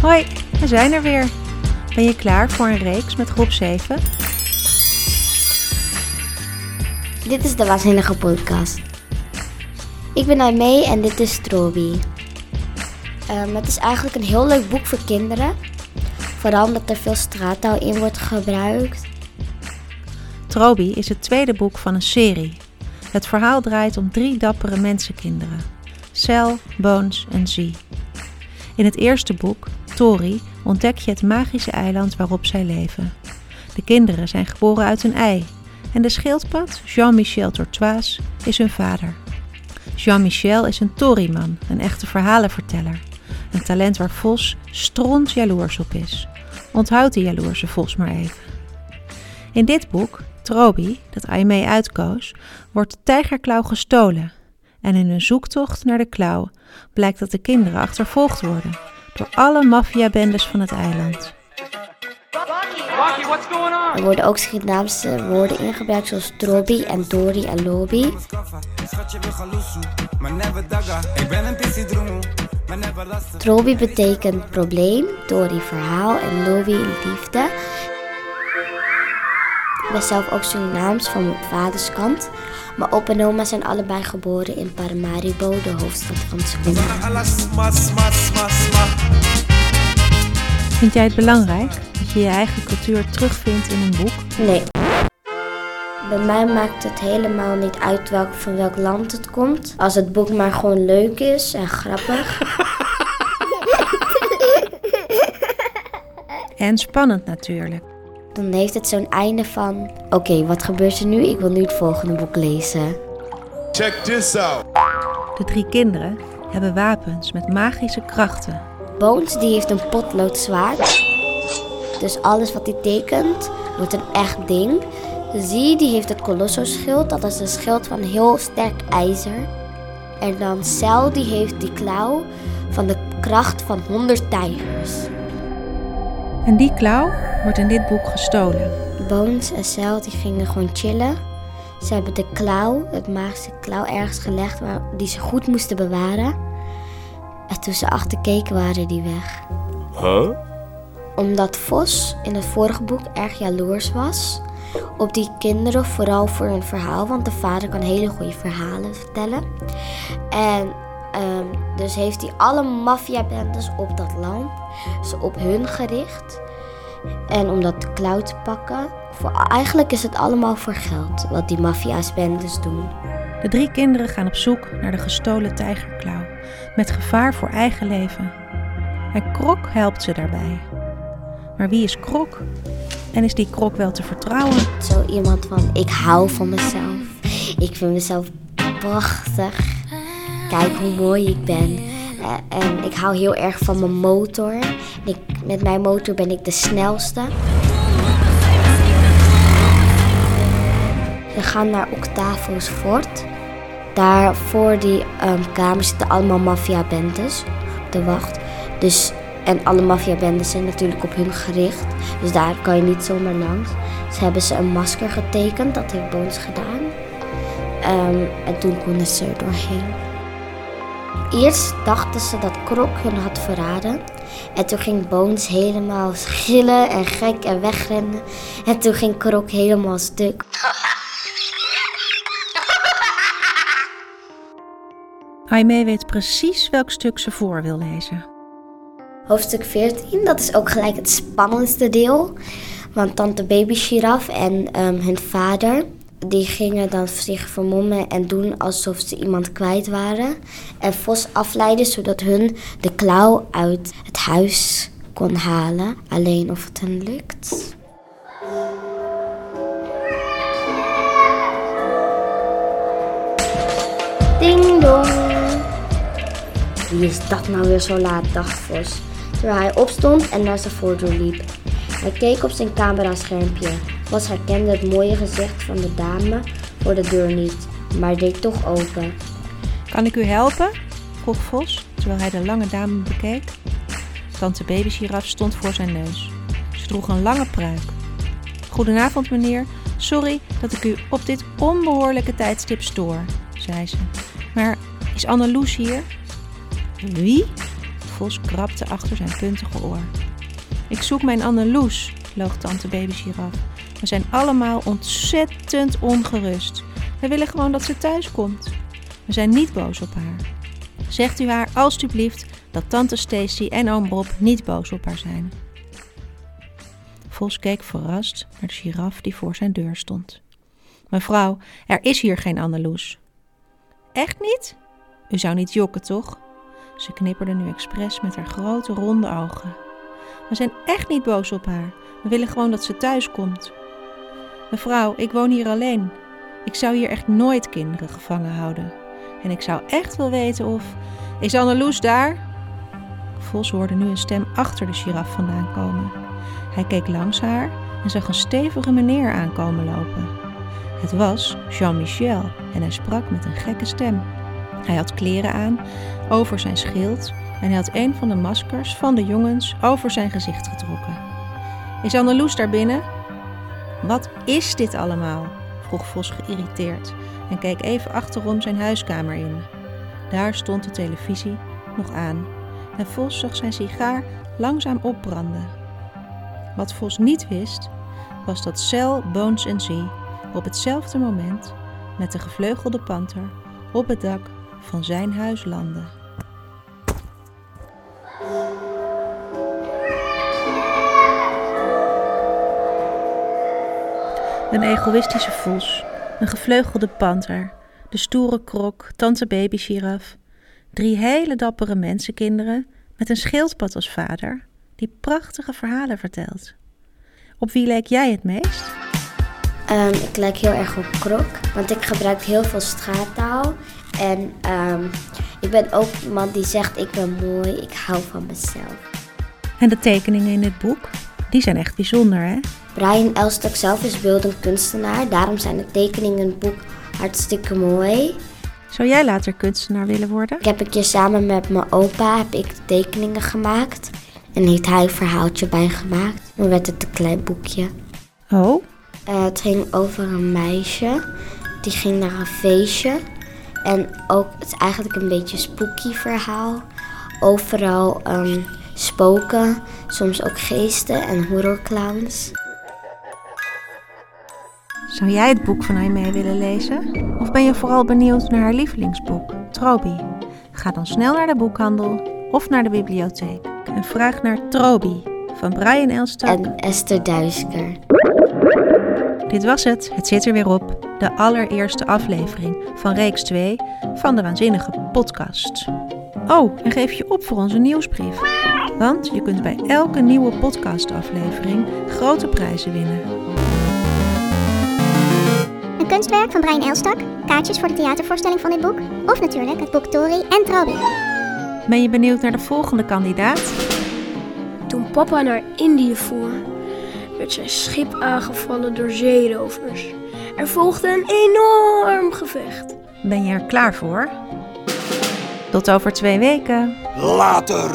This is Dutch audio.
Hoi, we zijn er weer. Ben je klaar voor een reeks met groep 7? Dit is de Waanzinnige Podcast. Ik ben Aimee en dit is Stroby. Um, het is eigenlijk een heel leuk boek voor kinderen. Vooral omdat er veel straattaal in wordt gebruikt. Troby is het tweede boek van een serie. Het verhaal draait om drie dappere mensenkinderen: Cel, Bones en Zee. In het eerste boek, Tori, ontdek je het magische eiland waarop zij leven. De kinderen zijn geboren uit een ei en de schildpad, Jean-Michel Tortoise, is hun vader. Jean-Michel is een Toriman, een echte verhalenverteller. Een talent waar Vos stront jaloers op is. Onthoud die jaloerse Vos maar even. In dit boek, Trobi, dat Aimee uitkoos, wordt de tijgerklauw gestolen. En in hun zoektocht naar de klauw blijkt dat de kinderen achtervolgd worden door alle maffiabendes van het eiland. Er worden ook Surinaamse woorden ingebruikt zoals Trobi en Dori en Lobi. Trobi betekent probleem, Dori verhaal en Lobi liefde. Ik ben zelf ook Surinaams van mijn vaders kant. Mijn opa en oma zijn allebei geboren in Paramaribo, de hoofdstad van Suriname. Vind jij het belangrijk dat je je eigen cultuur terugvindt in een boek? Nee. Bij mij maakt het helemaal niet uit welk, van welk land het komt. Als het boek maar gewoon leuk is en grappig. En spannend natuurlijk. Dan heeft het zo'n einde van... Oké, wat gebeurt er nu? Ik wil nu het volgende boek lezen. Check this out. De drie kinderen hebben wapens met magische krachten. Bones die heeft een potloodzwaard. Dus alles wat hij tekent wordt een echt ding. Zie die heeft het Colossus-schild. Dat is een schild van heel sterk ijzer. En dan Cel die heeft die klauw van de kracht van 100 tijgers. En die klauw wordt in dit boek gestolen. Bones en Cel die gingen gewoon chillen. Ze hebben de klauw, het magische klauw, ergens gelegd waar, die ze goed moesten bewaren. En toen ze achterkeken waren die weg. Huh? Omdat Vos in het vorige boek erg jaloers was op die kinderen, vooral voor hun verhaal, want de vader kan hele goede verhalen vertellen. En ehm, dus heeft hij alle maffiabendes op dat land, ze op hun gericht. En om dat klauw te pakken, voor, eigenlijk is het allemaal voor geld wat die maffia's-bendes doen. De drie kinderen gaan op zoek naar de gestolen tijgerklauw, met gevaar voor eigen leven. En Krok helpt ze daarbij. Maar wie is Krok? En is die Krok wel te vertrouwen? Zo iemand van, ik hou van mezelf. Ik vind mezelf prachtig. Kijk hoe mooi ik ben. Eh, En ik hou heel erg van mijn motor. Ik, met mijn motor ben ik de snelste. We gaan naar Octavo's fort. Daar voor die ehm, kamer zitten allemaal maffiabendes op de wacht. Dus, en alle maffiabendes zijn natuurlijk op hun gericht. Dus daar kan je niet zomaar langs. Dus hebben ze een masker getekend. Dat heeft Bones gedaan. Ehm, en toen konden ze er doorheen. Eerst dachten ze dat Krok hun had verraden. En toen ging Bones helemaal schillen en gek en wegrennen. En toen ging Krok helemaal stuk. Aimee weet precies welk stuk ze voor wil lezen. Hoofdstuk 14, dat is ook gelijk het spannendste deel. Want tante Baby Giraf en ehm, hun vader, die gingen dan zich vermommen en doen alsof ze iemand kwijt waren. En Vos afleiden zodat hun de klauw uit het huis kon halen. Alleen of het hen lukt. Ding dong. Wie is dat nou weer zo laat, dacht Vos. Terwijl hij opstond en naar zijn voordeur liep. Hij keek op zijn cameraschermpje. Vos herkende het mooie gezicht van de dame voor de deur niet, maar deed toch open. Kan ik u helpen? vroeg Vos, terwijl hij de lange dame bekeek. Tante Babygiraf stond voor zijn neus. Ze droeg een lange pruik. Goedenavond, meneer. Sorry dat ik u op dit onbehoorlijke tijdstip stoor, zei ze. Maar is Anneloes hier? Wie? vos krabde achter zijn puntige oor. Ik zoek mijn Anneloes, loog tante baby giraf. We zijn allemaal ontzettend ongerust. We willen gewoon dat ze thuis komt. We zijn niet boos op haar. Zegt u haar alstublieft dat tante Stacy en oom Bob niet boos op haar zijn. Vos keek verrast naar de giraf die voor zijn deur stond. Mevrouw, er is hier geen Anneloes. Echt niet? U zou niet jokken, toch? Ze knipperde nu expres met haar grote ronde ogen. We zijn echt niet boos op haar. We willen gewoon dat ze thuis komt. Mevrouw, ik woon hier alleen. Ik zou hier echt nooit kinderen gevangen houden. En ik zou echt wel weten of. Is Anneloes daar? Vos hoorde nu een stem achter de giraf vandaan komen. Hij keek langs haar en zag een stevige meneer aankomen lopen. Het was Jean-Michel en hij sprak met een gekke stem. Hij had kleren aan over zijn schild en hij had een van de maskers van de jongens over zijn gezicht getrokken. Is Anneloes daar binnen? Wat is dit allemaal? vroeg Vos geïrriteerd en keek even achterom zijn huiskamer in. Daar stond de televisie nog aan en Vos zag zijn sigaar langzaam opbranden. Wat Vos niet wist, was dat Cel, Bones en Zee op hetzelfde moment met de gevleugelde panter op het dak van zijn huis landden. Een egoïstische vos, een gevleugelde panter, de stoere krok, tante baby giraf, drie hele dappere mensenkinderen met een schildpad als vader, die prachtige verhalen vertelt. Op wie leek jij het meest? Ehm, ik lijk heel erg op Krok, want ik gebruik heel veel straattaal. En ehm, ik ben ook iemand die zegt ik ben mooi, ik hou van mezelf. En de tekeningen in dit boek, die zijn echt bijzonder, hè? Brian Elstok zelf is beeldend kunstenaar, daarom zijn de tekeningen in het boek hartstikke mooi. Zou jij later kunstenaar willen worden? Ik heb een keer samen met mijn opa heb ik de tekeningen gemaakt. En heeft hij een verhaaltje bij gemaakt. Dan werd het een klein boekje. Oh, Eh, het ging over een meisje. Die ging naar een feestje. En ook, het is eigenlijk een beetje een spooky verhaal. Overal ehm, spoken, soms ook geesten en horrorclowns. Zou jij het boek van Aimee willen lezen? Of ben je vooral benieuwd naar haar lievelingsboek, Trobi? Ga dan snel naar de boekhandel of naar de bibliotheek en vraag naar Trobi van Brian Elstak. En Esther Duisker. Dit was het, het zit er weer op. De allereerste aflevering van reeks 2 van de Waanzinnige Podcast. Oh, en geef je op voor onze nieuwsbrief. Want je kunt bij elke nieuwe podcastaflevering grote prijzen winnen. Kunstwerk van Brian Elstak, kaartjes voor de theatervoorstelling van dit boek, of natuurlijk het boek Tori en Trobi. Ben je benieuwd naar de volgende kandidaat? Toen papa naar Indië voer, werd zijn schip aangevallen door zeerovers. Er volgde een enorm gevecht. Ben je er klaar voor? Tot over twee weken. Later.